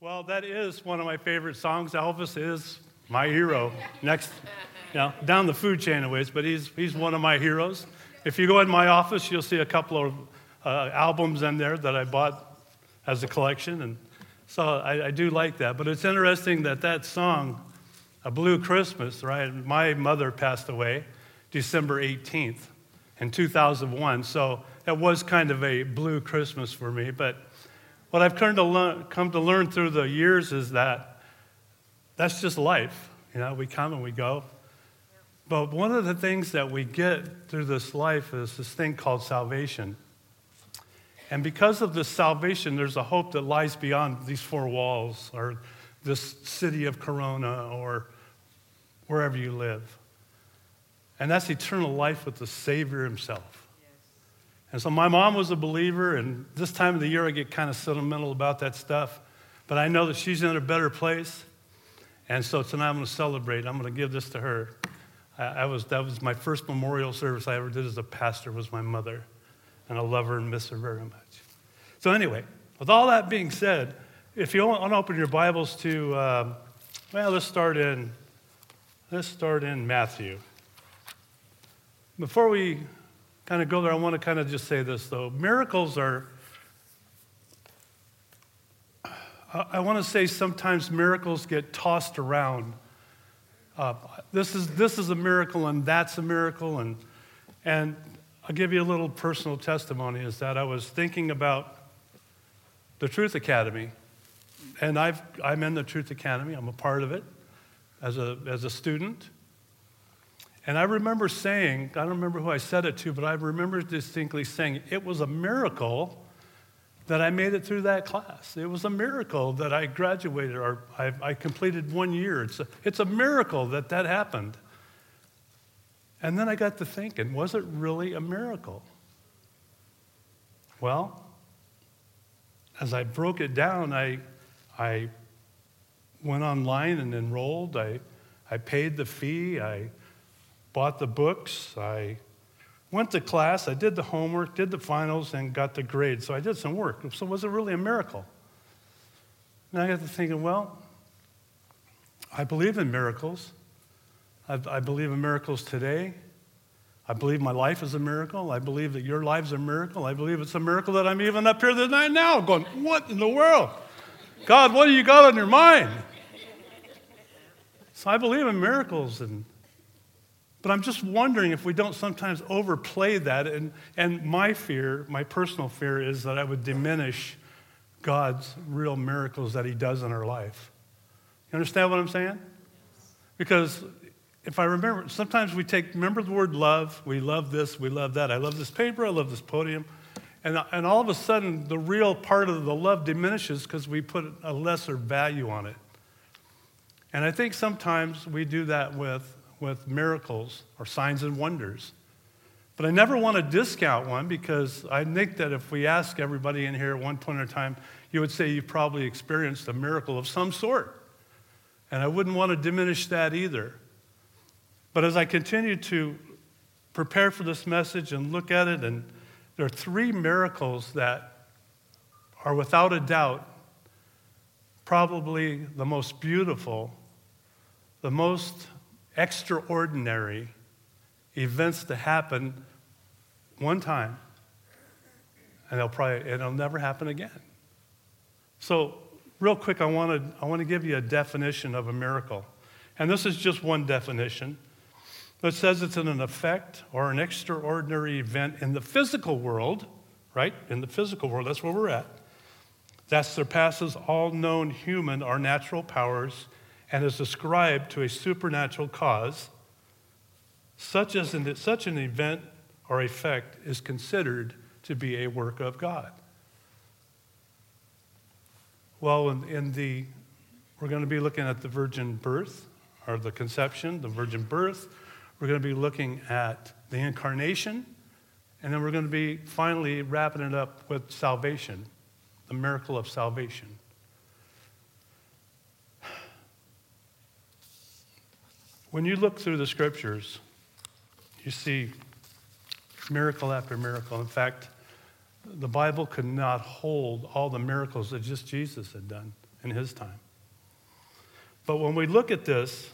Well, that is one of my favorite songs. Elvis is my hero. Next, you know, down the food chain a ways, but he's, he's one of my heroes. If you go in my office, you'll see a couple of uh, albums in there that I bought as a collection. And so I, I do like that. But it's interesting that that song, A Blue Christmas, right? My mother passed away December 18th in 2001. So it was kind of a blue Christmas for me. But what I've come to, learn, come to learn through the years is that that's just life. You know, we come and we go. But one of the things that we get through this life is this thing called salvation. And because of this salvation, there's a hope that lies beyond these four walls or this city of Corona or wherever you live. And that's eternal life with the Savior Himself. And so my mom was a believer, and this time of the year I get kind of sentimental about that stuff. But I know that she's in a better place. And so tonight I'm going to celebrate. I'm going to give this to her. I, I, was, that was my first memorial service I ever did as a pastor was my mother. And I love her and miss her very much. So anyway, with all that being said, if you want to open your Bibles to, um, well, let's start in, let's start in Matthew. Before we kind of go there, I want to kind of just say this though. Miracles are, I want to say sometimes miracles get tossed around. Uh, this, is, this is a miracle and that's a miracle. And, and I'll give you a little personal testimony is that I was thinking about the Truth Academy. And I've, I'm in the Truth Academy, I'm a part of it as a, as a student. And I remember saying, I don't remember who I said it to, but I remember distinctly saying, it was a miracle that I made it through that class. It was a miracle that I graduated or I, I completed one year. It's a, it's a miracle that that happened. And then I got to thinking, was it really a miracle? Well, as I broke it down, I, I went online and enrolled. I, I paid the fee. I bought the books, I went to class, I did the homework, did the finals, and got the grade. So I did some work. So was it really a miracle? And I got to thinking, well, I believe in miracles. I, believe in miracles today. I believe my life is a miracle. I believe that your life's a miracle. I believe it's a miracle that I'm even up here tonight now going, what in the world? God, what do you got on your mind? So I believe in miracles and but I'm just wondering if we don't sometimes overplay that. And, and my fear, my personal fear, is that I would diminish God's real miracles that He does in our life. You understand what I'm saying? Because if I remember, sometimes we take, remember the word love? We love this, we love that. I love this paper, I love this podium. And, and all of a sudden, the real part of the love diminishes because we put a lesser value on it. And I think sometimes we do that with with miracles or signs and wonders. But I never want to discount one because I think that if we ask everybody in here at one point in time, you would say you've probably experienced a miracle of some sort. And I wouldn't want to diminish that either. But as I continue to prepare for this message and look at it, and there are three miracles that are without a doubt probably the most beautiful, the most extraordinary events to happen one time, and they'll probably it'll never happen again. So, real quick, I want to I want to give you a definition of a miracle, and this is just one definition. It says it's an effect or an extraordinary event in the physical world, right? In the physical world, that's where we're at. That surpasses all known human or natural powers and is ascribed to a supernatural cause, such, as an, such an event or effect is considered to be a work of God. Well, in, in the, we're going to be looking at the virgin birth, or the conception, the virgin birth. We're going to be looking at the incarnation, and then we're going to be finally wrapping it up with salvation, the miracle of salvation. When you look through the scriptures, you see miracle after miracle. In fact, the Bible could not hold all the miracles that just Jesus had done. in his time. But when we look at this,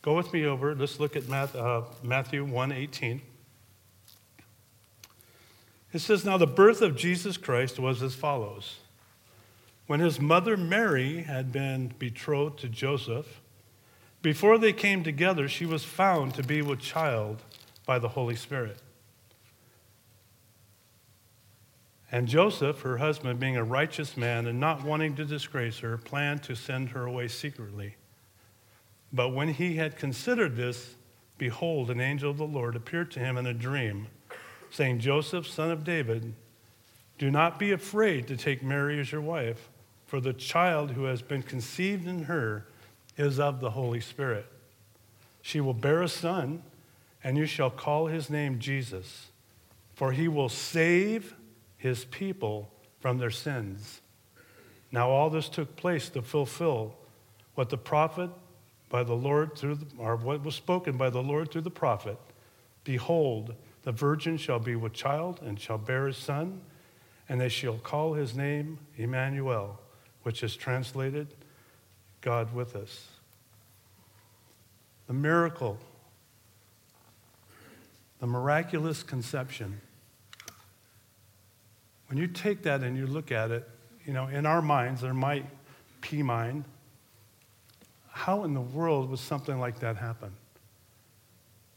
go with me over, let's look at uh, Matthew 1 18. It says, Now the birth of Jesus Christ was as follows. When his mother Mary had been betrothed to Joseph, before they came together, she was found to be with child by the Holy Spirit. And Joseph, her husband, being a righteous man and not wanting to disgrace her, planned to send her away secretly. But when he had considered this, behold, an angel of the Lord appeared to him in a dream, saying, Joseph, son of David, do not be afraid to take Mary as your wife, for the child who has been conceived in her is of the Holy Spirit. She will bear a son, and you shall call his name Jesus, for he will save his people from their sins. Now, all this took place to fulfill what the prophet by the Lord through the, or what was spoken by the Lord through the prophet. Behold, the virgin shall be with child and shall bear a son, and they shall call his name Emmanuel, which is translated God with us. The miracle, the miraculous conception when you take that and you look at it, you know, in our minds, or my P mind, how in the world would something like that happen?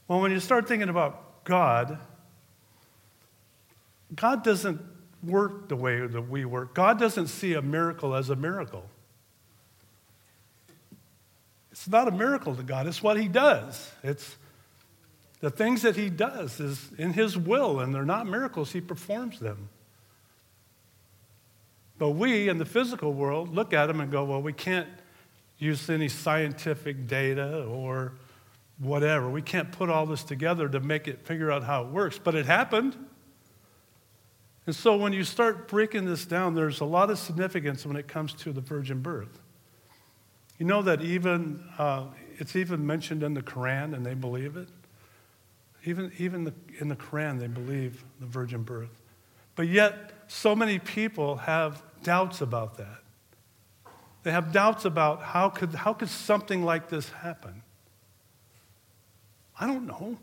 Well, when you start thinking about God, God doesn't work the way that we work. God doesn't see a miracle as a miracle. It's not a miracle to God, it's what He does. It's the things that He does is in His will, and they're not miracles, He performs them. But we in the physical world look at them and go, well, we can't use any scientific data or whatever. We can't put all this together to make it figure out how it works. But it happened. And so when you start breaking this down, there's a lot of significance when it comes to the virgin birth. You know that even uh, it's even mentioned in the Quran, and they believe it. Even, even the, in the Quran, they believe the virgin birth. But yet, so many people have doubts about that. They have doubts about how could, how could something like this happen? I don't know.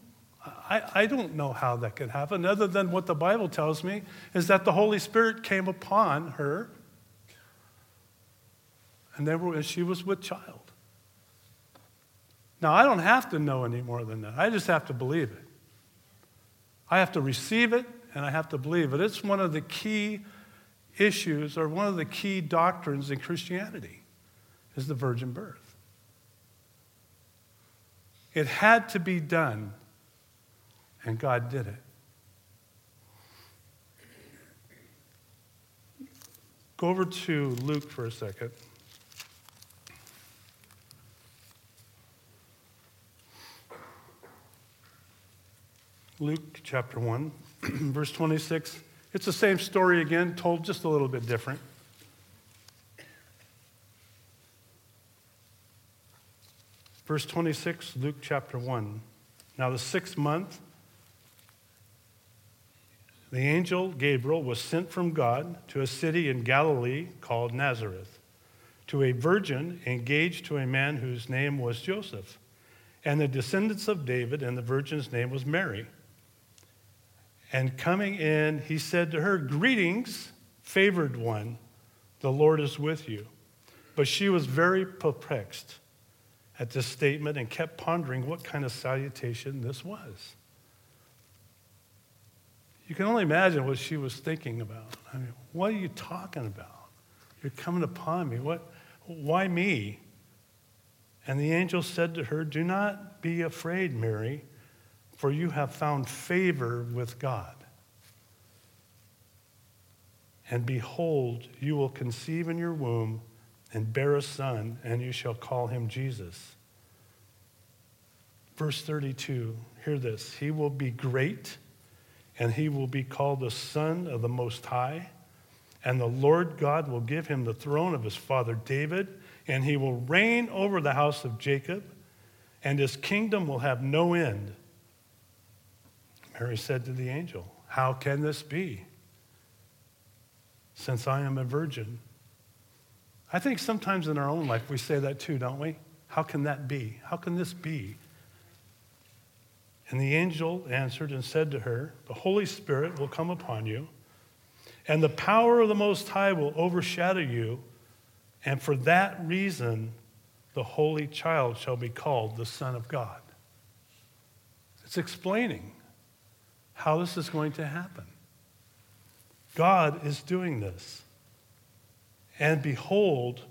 I, I don't know how that could happen, other than what the Bible tells me is that the Holy Spirit came upon her and, they were, she was with child. Now, I don't have to know any more than that. I just have to believe it. I have to receive it and I have to believe it. It's one of the key issues or one of the key doctrines in Christianity is the virgin birth. It had to be done, and God did it. Go over to Luke for a second. Luke chapter 1. verse 26. It's the same story again, told just a little bit different. Verse 26, Luke chapter 1. Now, the sixth month, the angel Gabriel was sent from God to a city in Galilee called Nazareth, to a virgin engaged to a man whose name was Joseph, and the descendants of David, and the virgin's name was Mary. And coming in, he said to her, Greetings, favored one, the Lord is with you. But she was very perplexed at this statement and kept pondering what kind of salutation this was. You can only imagine what she was thinking about. I mean, what are you talking about? You're coming upon me. What, why me? And the angel said to her, Do not be afraid, Mary for you have found favor with God. And behold, you will conceive in your womb and bear a son, and you shall call him Jesus. Verse 32, hear this. He will be great, and he will be called the Son of the Most High. And the Lord God will give him the throne of his father David, and he will reign over the house of Jacob, and his kingdom will have no end. Mary said to the angel, How can this be? Since I am a virgin. I think sometimes in our own life we say that too, don't we? How can that be? How can this be? And the angel answered and said to her, The Holy Spirit will come upon you, and the power of the Most High will overshadow you, and for that reason, the Holy Child shall be called the Son of God. It's explaining how this is going to happen. God is doing this. And behold,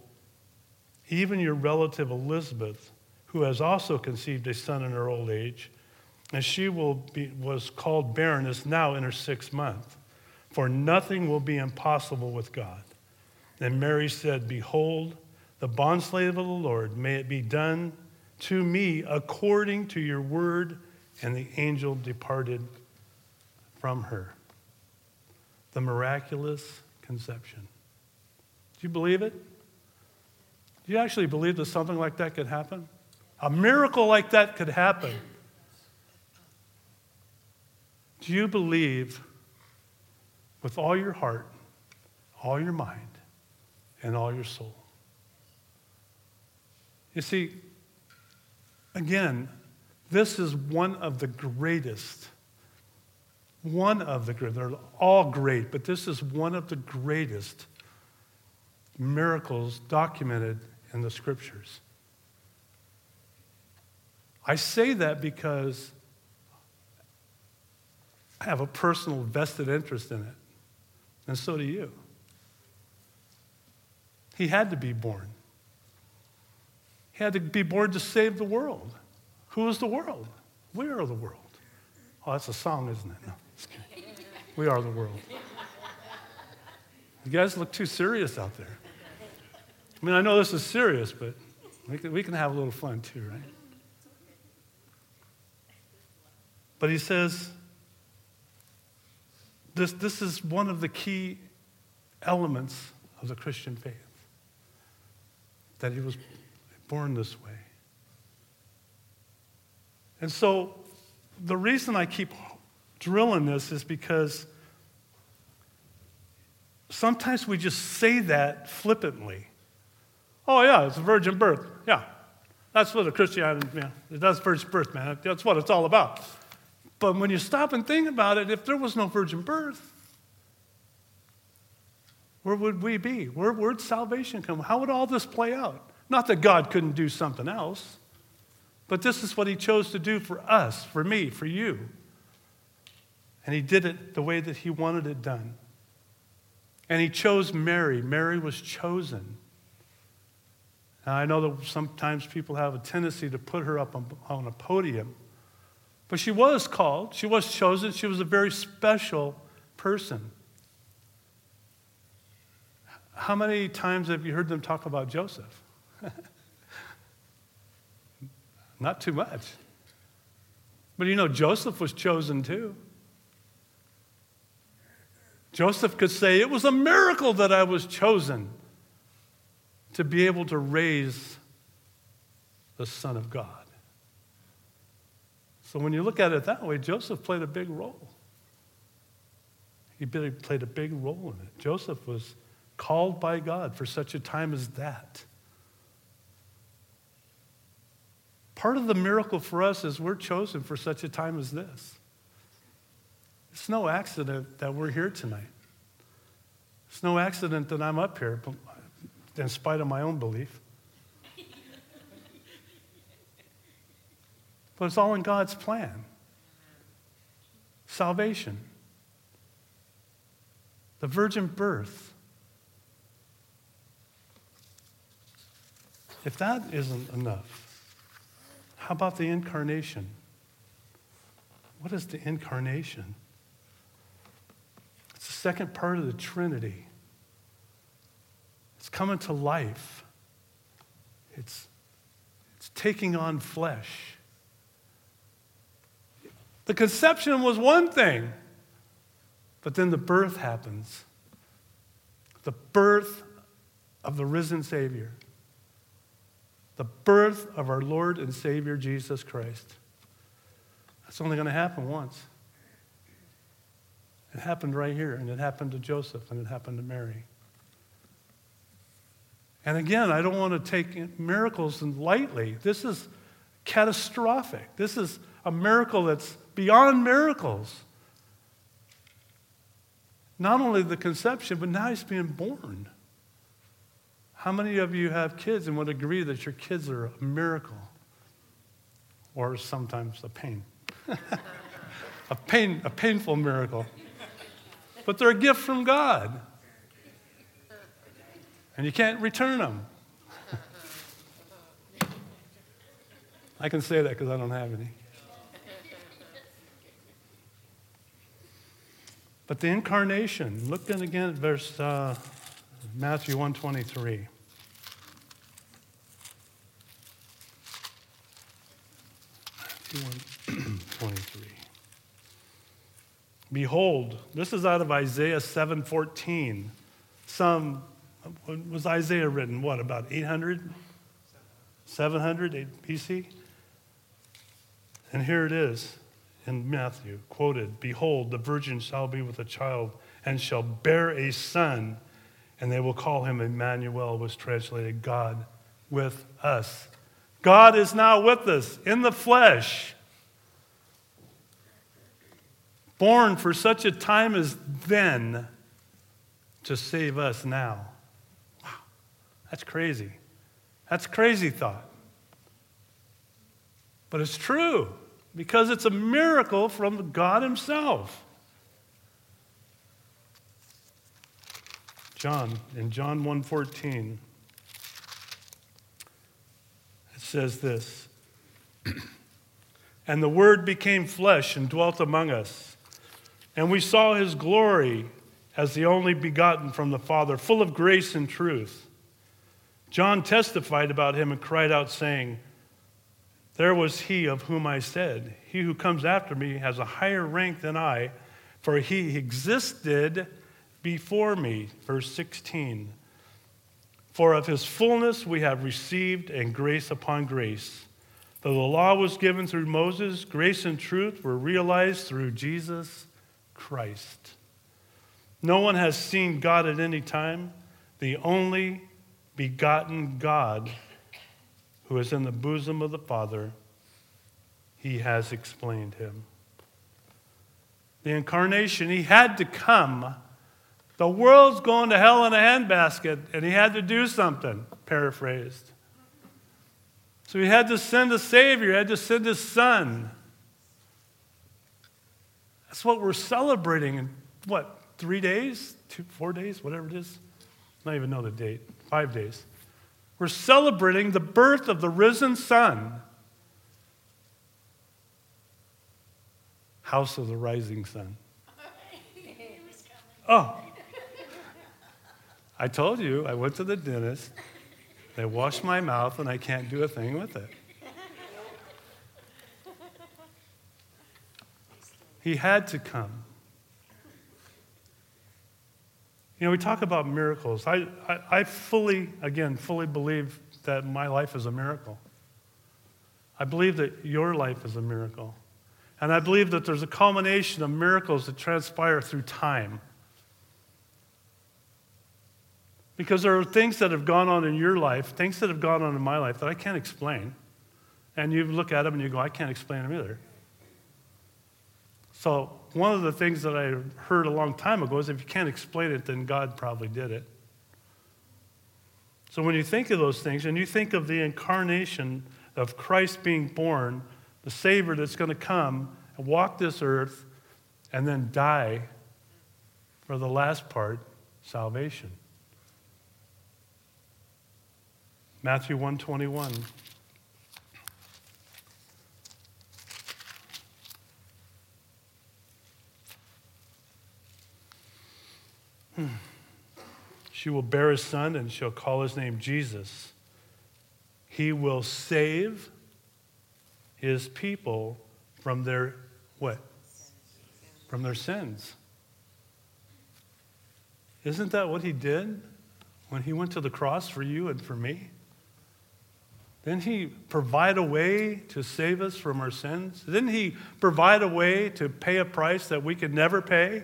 even your relative Elizabeth, who has also conceived a son in her old age, and she will be, was called barren, is now in her sixth month. For nothing will be impossible with God. And Mary said, Behold, the bondslave of the Lord, may it be done to me according to your word. And the angel departed from her. The miraculous conception. Do you believe it? Do you actually believe that something like that could happen? A miracle like that could happen. Do you believe with all your heart, all your mind, and all your soul? You see, again, this is one of the greatest, one of the great, they're all great, but this is one of the greatest miracles documented in the scriptures. I say that because I have a personal vested interest in it, and so do you. He had to be born. He had to be born to save the world. Who is the world? We are the world. Oh, that's a song, isn't it? No, We are the world. You guys look too serious out there. I mean, I know this is serious, but we can, have a little fun too, right? But he says, this, this is one of the key elements of the Christian faith that he was born this way. And so the reason I keep drilling this is because sometimes we just say that flippantly. Oh, yeah, it's a virgin birth. Yeah, that's what a Christianity, yeah, that's virgin birth, man. That's what it's all about. But when you stop and think about it, if there was no virgin birth, where would we be? Where, where'd salvation come? How would all this play out? Not that God couldn't do something else, but this is what He chose to do for us, for me, for you. And He did it the way that He wanted it done. And He chose Mary. Mary was chosen. Now, I know that sometimes people have a tendency to put her up on, a podium, but she was called, she was chosen, she was a very special person. How many times have you heard them talk about Joseph? Not too much. But you know, Joseph was chosen too. Joseph could say, It was a miracle that I was chosen to be able to raise the Son of God. So when you look at it that way, Joseph played a big role. He played a big role in it. Joseph was called by God for such a time as that. Part of the miracle for us is we're chosen for such a time as this. It's no accident that we're here tonight. It's no accident that I'm up here in spite of my own belief. But it's all in God's plan. Salvation, the virgin birth. If that isn't enough, how about the incarnation? What is the incarnation? Second part of the Trinity. It's coming to life. It's, it's taking on flesh. The conception was one thing, but then the birth happens. The birth of the risen Savior. The birth of our Lord and Savior Jesus Christ. That's only going to happen once. It happened right here, and it happened to Joseph, and it happened to Mary. And again, I don't want to take miracles lightly. This is catastrophic. This is a miracle that's beyond miracles. Not only the conception, but now he's being born. How many of you have kids and would agree that your kids are a miracle? Or sometimes a pain. a pain, a painful miracle. But they're a gift from God. And you can't return them. I can say that because I don't have any. But the incarnation, look again at verse uh, Matthew 123. Matthew 123. Behold, this is out of Isaiah 7:14. Some was Isaiah written what about 800 700 BC? And here it is in Matthew, quoted Behold, the virgin shall be with a child and shall bear a son, and they will call him Emmanuel, was translated God with us. God is now with us in the flesh, born for such a time as then to save us now. Wow, that's crazy. That's crazy thought. But it's true because it's a miracle from God Himself. John, in John 1:14, it says this. and the Word became flesh and dwelt among us. And we saw his glory as the only begotten from the Father, full of grace and truth. John testified about him and cried out, saying, there was he of whom I said, He who comes after me has a higher rank than I, for he existed before me. Verse 16. For of his fullness we have received and grace upon grace. Though the law was given through Moses, grace and truth were realized through Jesus Christ. No one has seen God at any time, the only begotten God who is in the bosom of the Father, he has explained him. The incarnation, he had to come. The world's going to hell in a handbasket, and he had to do something, paraphrased. So he had to send a Savior, he had to send his Son. That's what we're celebrating in what, three days? Two, four days? Whatever it is. I don't even know the date. Five days. We're celebrating the birth of the risen Son. House of the Rising Sun. Oh. I told you, I went to the dentist. They washed my mouth, and I can't do a thing with it. He had to come. You know, we talk about miracles. I, I, I, fully, again, fully believe that my life is a miracle. I believe that your life is a miracle. And I believe that there's a culmination of miracles that transpire through time. Because there are things that have gone on in your life, things that have gone on in my life that I can't explain. And you look at them and you go, I can't explain them either. So, one of the things that I heard a long time ago is if you can't explain it, then God probably did it. So, when you think of those things and you think of the incarnation of Christ being born, the Savior that's going to come and walk this earth and then die for the last part, salvation. Matthew 121. She will bear a son and she'll call his name Jesus. He will save his people from their what? From their sins. Isn't that what he did when he went to the cross for you and for me? Didn't he provide a way to save us from our sins? Didn't he provide a way to pay a price that we could never pay?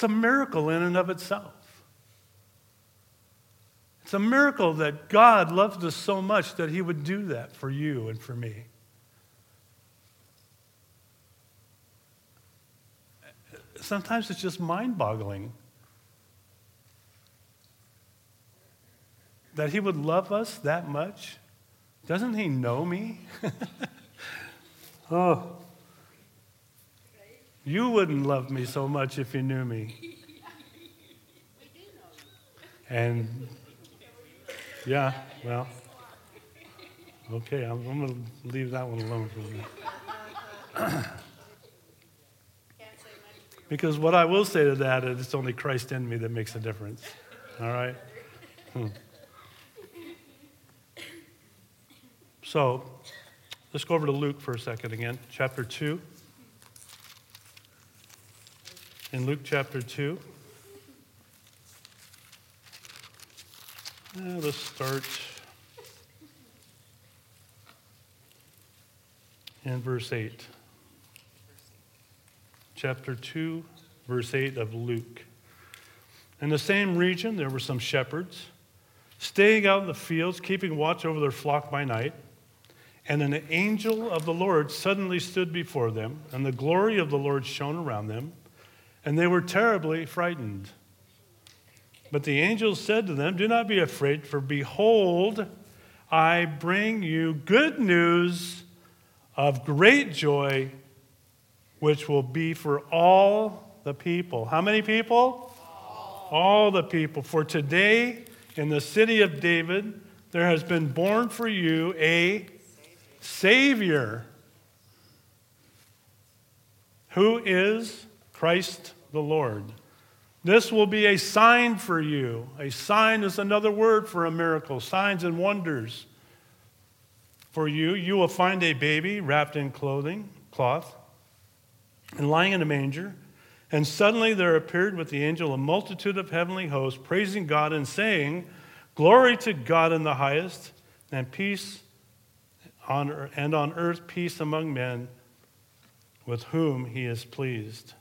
It's a miracle in and of itself. It's a miracle that God loved us so much that He would do that for you and for me. Sometimes it's just mind boggling that He would love us that much. Doesn't He know me? oh, you wouldn't love me so much if you knew me. And yeah, well, okay, I'm, I'm going to leave that one alone for a minute. because what I will say to that is it's only Christ in me that makes a difference. All right? Hmm. So, let's go over to Luke for a second again, chapter 2. In Luke chapter 2. Uh, let's start in verse 8. Chapter 2, verse 8 of Luke. In the same region, there were some shepherds staying out in the fields, keeping watch over their flock by night. And an angel of the Lord suddenly stood before them, and the glory of the Lord shone around them, and they were terribly frightened. But the angel said to them, Do not be afraid, for behold, I bring you good news of great joy, which will be for all the people. How many people? All, all the people. For today, in the city of David, there has been born for you a Savior, who is Christ the Lord. This will be a sign for you. A sign is another word for a miracle, signs and wonders. For you, you will find a baby wrapped in clothing, cloth, and lying in a manger. And suddenly there appeared with the angel a multitude of heavenly hosts, praising God and saying, Glory to God in the highest, and peace on, earth, and on earth peace among men with whom he is pleased.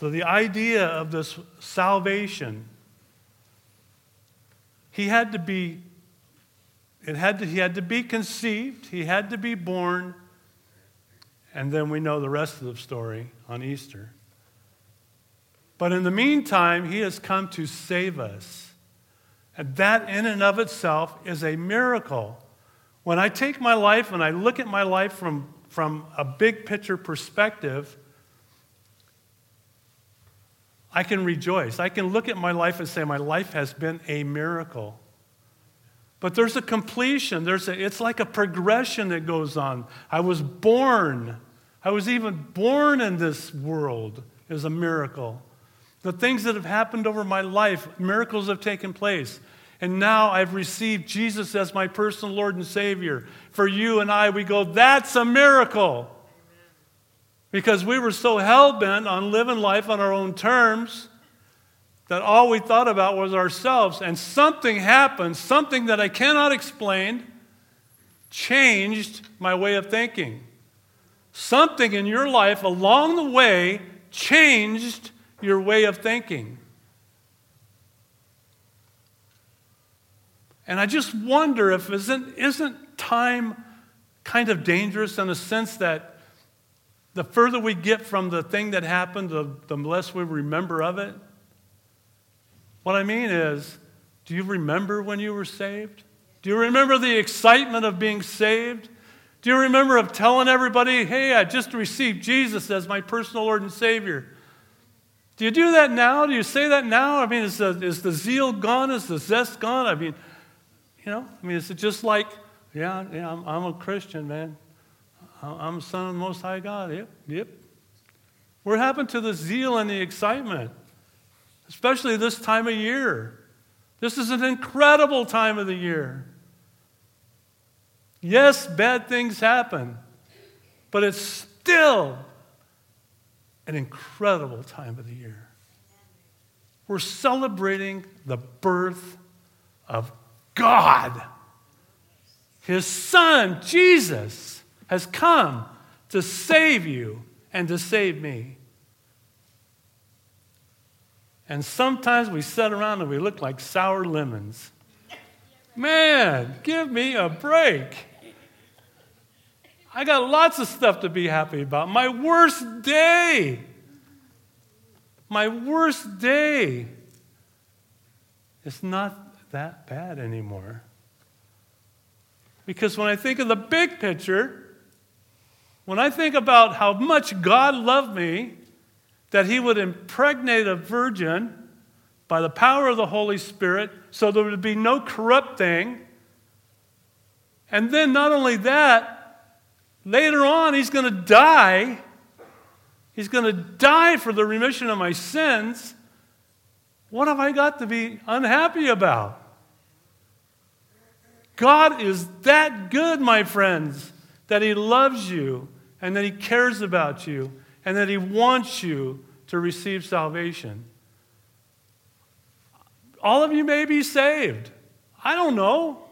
So, the idea of this salvation, he had to be, it had to, he had to be conceived, he had to be born, and then we know the rest of the story on Easter. But in the meantime, he has come to save us. And that, in and of itself, is a miracle. When I take my life and I look at my life from, from a big picture perspective, I can rejoice. I can look at my life and say, my life has been a miracle. But there's a completion. There's a, it's like a progression that goes on. I was born. I was even born in this world is a miracle. The things that have happened over my life, miracles have taken place. And now I've received Jesus as my personal Lord and Savior. For you and I, we go, that's a miracle. Because we were so hell bent on living life on our own terms that all we thought about was ourselves. And something happened, something that I cannot explain, changed my way of thinking. Something in your life along the way changed your way of thinking. And I just wonder if isn't, isn't time kind of dangerous in the sense that the further we get from the thing that happened, the, the less we remember of it. What I mean is, do you remember when you were saved? Do you remember the excitement of being saved? Do you remember of telling everybody, hey, I just received Jesus as my personal Lord and Savior? Do you do that now? Do you say that now? I mean, is the, is the zeal gone? Is the zest gone? I mean, you know, I mean, is it just like, yeah, yeah I'm, I'm a Christian, man. I'm a son of the Most High God. Yep, yep. What happened to the zeal and the excitement? Especially this time of year. This is an incredible time of the year. Yes, bad things happen, but it's still an incredible time of the year. We're celebrating the birth of God, His Son, Jesus has come to save you and to save me. And sometimes we sit around and we look like sour lemons. Man, give me a break. I got lots of stuff to be happy about. My worst day, my worst day, is not that bad anymore. Because when I think of the big picture, when I think about how much God loved me, that He would impregnate a virgin by the power of the Holy Spirit so there would be no corrupt thing. And then, not only that, later on, He's going to die. He's going to die for the remission of my sins. What have I got to be unhappy about? God is that good, my friends, that He loves you and that He cares about you and that He wants you to receive salvation. All of you may be saved. I don't know.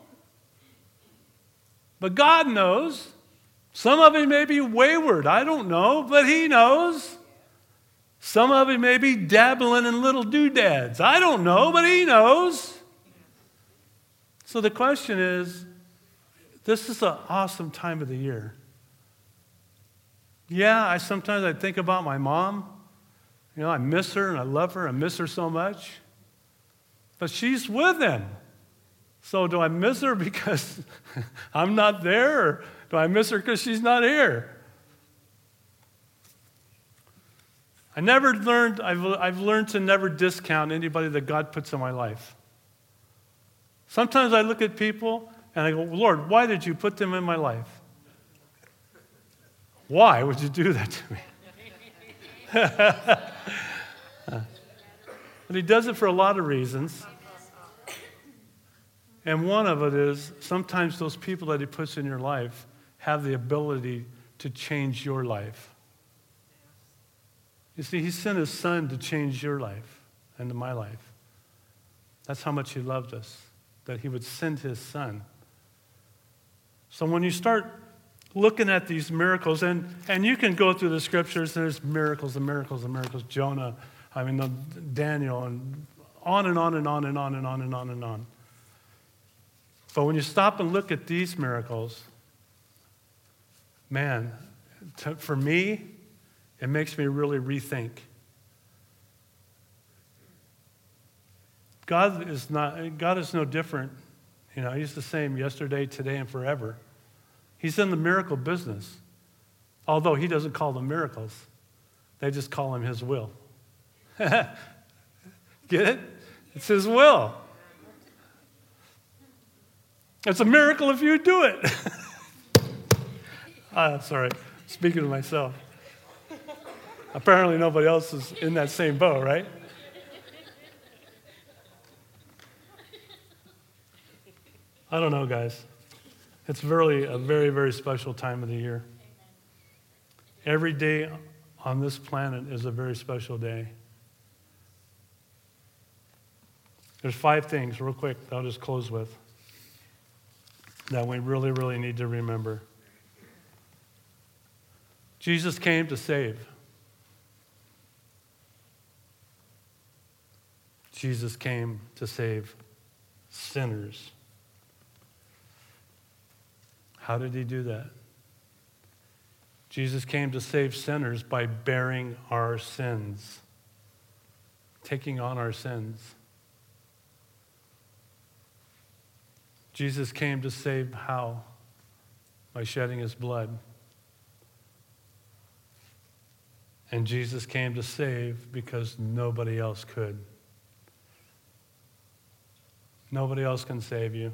But God knows. Some of you may be wayward. I don't know, but He knows. Some of you may be dabbling in little doodads. I don't know, but He knows. So the question is this is an awesome time of the year. Yeah, I sometimes I think about my mom. You know, I miss her and I love her. I miss her so much. But she's with him. So do I miss her because I'm not there? Or do I miss her because she's not here? I never learned, I've, I've learned to never discount anybody that God puts in my life. Sometimes I look at people and I go, Lord, why did you put them in my life? Why would you do that to me? but he does it for a lot of reasons. And one of it is sometimes those people that he puts in your life have the ability to change your life. You see, he sent his son to change your life and my life. That's how much he loved us, that he would send his son. So when you start looking at these miracles, and, and you can go through the scriptures, there's miracles and miracles and miracles. Jonah, I mean, Daniel, and on and on and on and on and on and on and on. But when you stop and look at these miracles, man, to, for me, it makes me really rethink. God is not God is no different. You know, he's the same yesterday, today, and forever. He's in the miracle business. Although he doesn't call them miracles. They just call him his will. Get it? It's his will. It's a miracle if you do it. ah, sorry, speaking to myself. Apparently, nobody else is in that same boat, right? I don't know, guys. It's really a very, very special time of the year. Every day on this planet is a very special day. There's five things, real quick, that I'll just close with, that we really, really need to remember. Jesus came to save. Jesus came to save sinners. How did he do that? Jesus came to save sinners by bearing our sins, taking on our sins. Jesus came to save how? By shedding his blood. And Jesus came to save because nobody else could. Nobody else can save you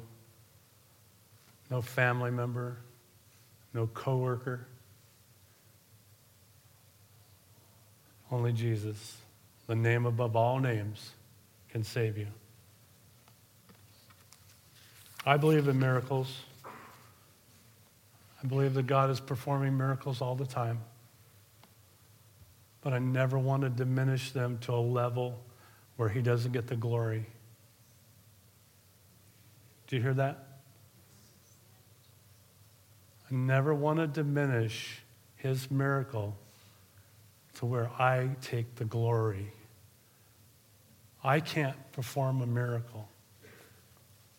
no family member, no coworker. Only Jesus, the name above all names, can save you. I believe in miracles. I believe that God is performing miracles all the time. But I never want to diminish them to a level where He doesn't get the glory. Do you hear that? I never want to diminish his miracle to where I take the glory. I can't perform a miracle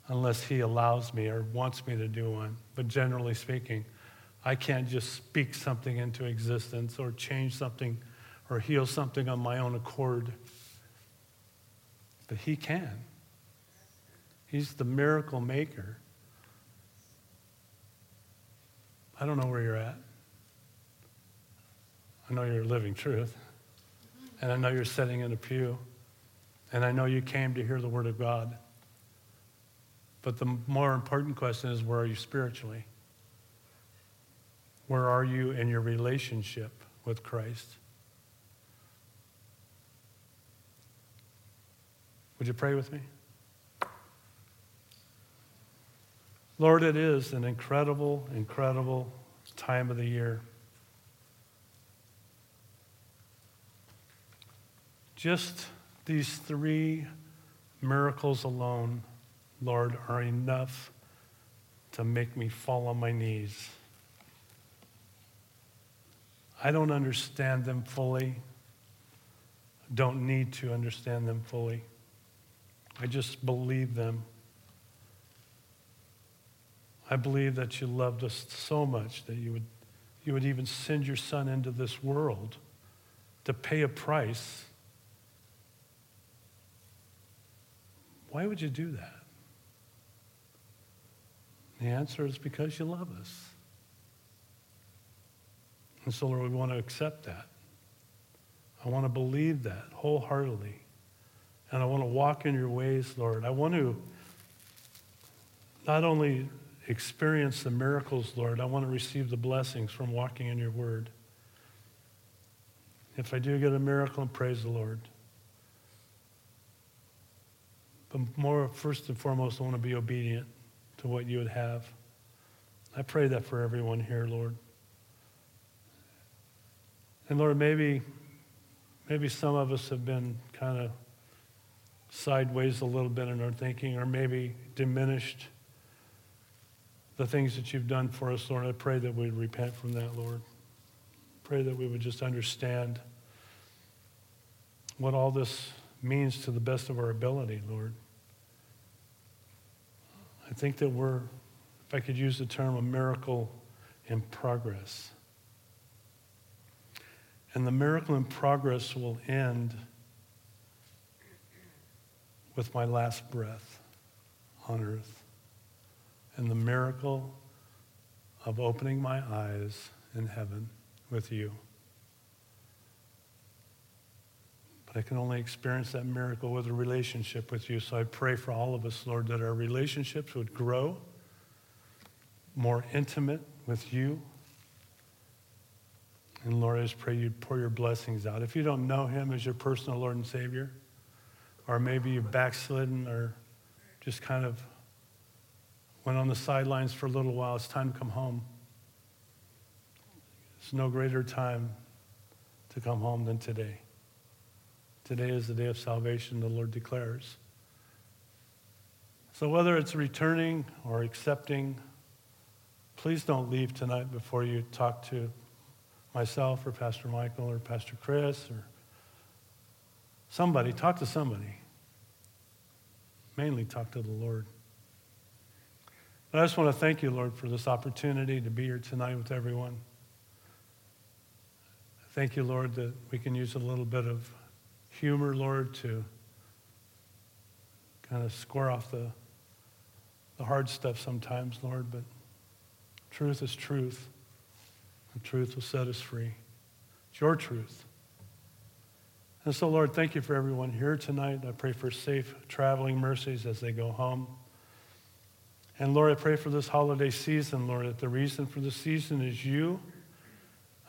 unless He allows me or wants me to do one. But generally speaking, I can't just speak something into existence or change something or heal something on my own accord. But He can. He's the miracle maker. I don't know where you're at. I know you're living truth. And I know you're sitting in a pew. And I know you came to hear the Word of God. But the more important question is where are you spiritually? Where are you in your relationship with Christ? Would you pray with me? Lord, it is an incredible, incredible time of the year. Just these three miracles alone, Lord, are enough to make me fall on my knees. I don't understand them fully, don't need to understand them fully. I just believe them. I believe that you loved us so much that you would, you would even send your son into this world to pay a price Why would you do that? The answer is because you love us. And so, Lord, we want to accept that. I want to believe that wholeheartedly. And I want to walk in your ways, Lord. I want to not only experience the miracles, Lord, I want to receive the blessings from walking in your word. If I do get a miracle, praise the Lord. But more, first and foremost, I want to be obedient to what you would have. I pray that for everyone here, Lord. And Lord, maybe, maybe some of us have been kind of sideways a little bit in our thinking, or maybe diminished the things that you've done for us, Lord. I pray that we'd repent from that, Lord. Pray that we would just understand what all this means to the best of our ability, Lord. I think that we're, if I could use the term, a miracle in progress. And the miracle in progress will end with my last breath on earth. And the miracle of opening my eyes in heaven with you. But I can only experience that miracle with a relationship with you. So I pray for all of us, Lord, that our relationships would grow more intimate with you. And Lord, I just pray you'd pour your blessings out. If you don't know him as your personal Lord and Savior, or maybe you've backslidden or just kind of went on the sidelines for a little while, it's time to come home. There's no greater time to come home than today. Today is the day of salvation, the Lord declares. So, whether it's returning or accepting, please don't leave tonight before you talk to myself or Pastor Michael or Pastor Chris or somebody. Talk to somebody. Mainly talk to the Lord. I just want to thank you, Lord, for this opportunity to be here tonight with everyone. Thank you, Lord, that we can use a little bit of humor, Lord, to kind of square off the, the hard stuff sometimes, Lord, but truth is truth. And truth will set us free. It's your truth. And so, Lord, thank you for everyone here tonight. I pray for safe traveling mercies as they go home. And Lord, I pray for this holiday season, Lord, that the reason for the season is you.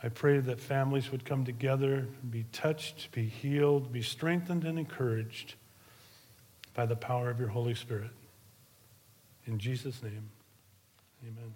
I pray that families would come together, be touched, be healed, be strengthened, and encouraged by the power of your Holy Spirit. In Jesus' name, amen.